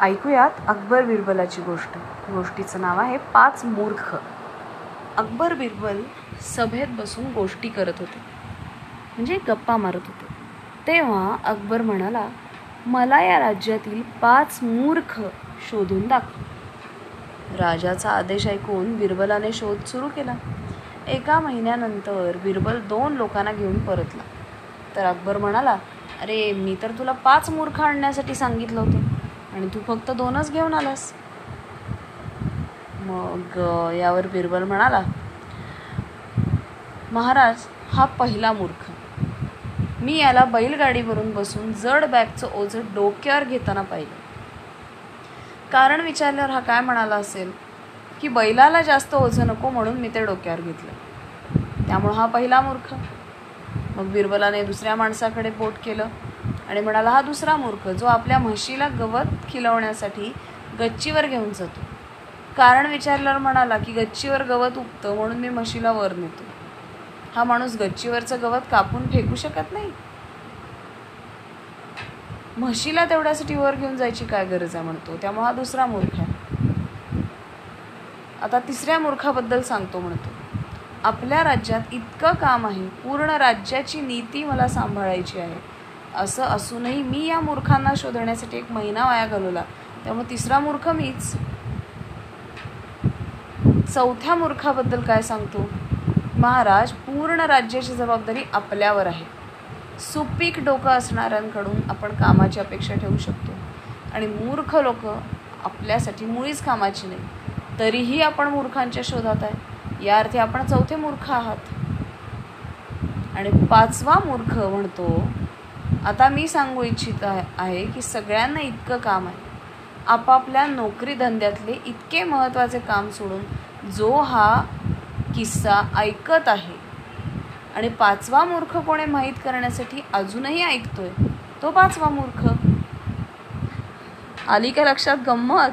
ऐकूयात अकबर बिरबलाची गोष्ट. गोष्टीचं नाव आहे पाच मूर्ख. अकबर बिरबल सभेत बसून गोष्टी करत होते. म्हणजे गप्पा मारत होते. तेव्हा अकबर म्हणाला मला या राज्यातील पाच मूर्ख शोधून दाखव. राजाचा आदेश ऐकून बिरबलाने शोध सुरू केला. एका महिन्यानंतर बिरबल दोन लोकांना घेऊन परतला. तर अकबर म्हणाला अरे मी तर तुला पाच मूर्ख आणण्यासाठी सांगितलं होतं. आणि तू फक्त दोनच घेऊन आलास. मग यावर बिरबल म्हणाला महाराज हा पहिला मूर्ख. मी याला बैलगाडीवरून बसून जड बॅगचं ओझं डोक्यावर घेताना पाहिलं. कारण विचारल्यावर हा काय म्हणाला असेल? की बैलाला जास्त ओझं नको म्हणून मी ते डोक्यावर घेतलं. त्यामुळं हा पहिला मूर्ख. मग बिरबलाने दुसऱ्या माणसाकडे बोट केलं. आणि म्हणाला हा दुसरा मूर्ख जो आपल्या म्हशीला गवत खिलवण्यासाठी गच्चीवर घेऊन जातो. कारण विचारल्यावर म्हणाला की गच्चीवर गवत उगतं म्हणून मी म्हशीला वर नेतो. हा माणूस गच्चीवरचं गवत कापून फेकू शकत नाही? म्हशीला तेवढ्यासाठी वर घेऊन जायची काय गरज आहे म्हणतो. त्यामुळे हा दुसरा मूर्ख आहे. आता तिसऱ्या मूर्खाबद्दल सांगतो म्हणतो. आपल्या राज्यात इतकं काम आहे पूर्ण राज्याची नीती मला सांभाळायची आहे. असं असूनही मी या मूर्खांना शोधण्यासाठी एक महिना वाया घालवला. त्यामुळे तिसरा मूर्ख मीच. चौथ्या मूर्खाबद्दल काय सांगतो? महाराज पूर्ण राज्याची जबाबदारी आपल्यावर आहे. सुपीक डोकं असणाऱ्यांकडून आपण कामाची अपेक्षा ठेवू शकतो. आणि मूर्ख लोक आपल्यासाठी मुळीच कामाची नाही. तरीही आपण मूर्खांच्या शोधात आहे. या अर्थी आपण चौथे मूर्ख आहात. आणि पाचवा मूर्ख म्हणतो आता मी सांगू इच्छित आहे की सगळ्यांना इतकं काम आहे. आपापल्या नोकरी धंद्यातले इतके महत्त्वाचे काम सोडून जो हा किस्सा ऐकत आहे आणि पाचवा मूर्ख कोणे माहीत करण्यासाठी अजूनही ऐकतोय तो पाचवा मूर्ख. आली का लक्षात गंमत?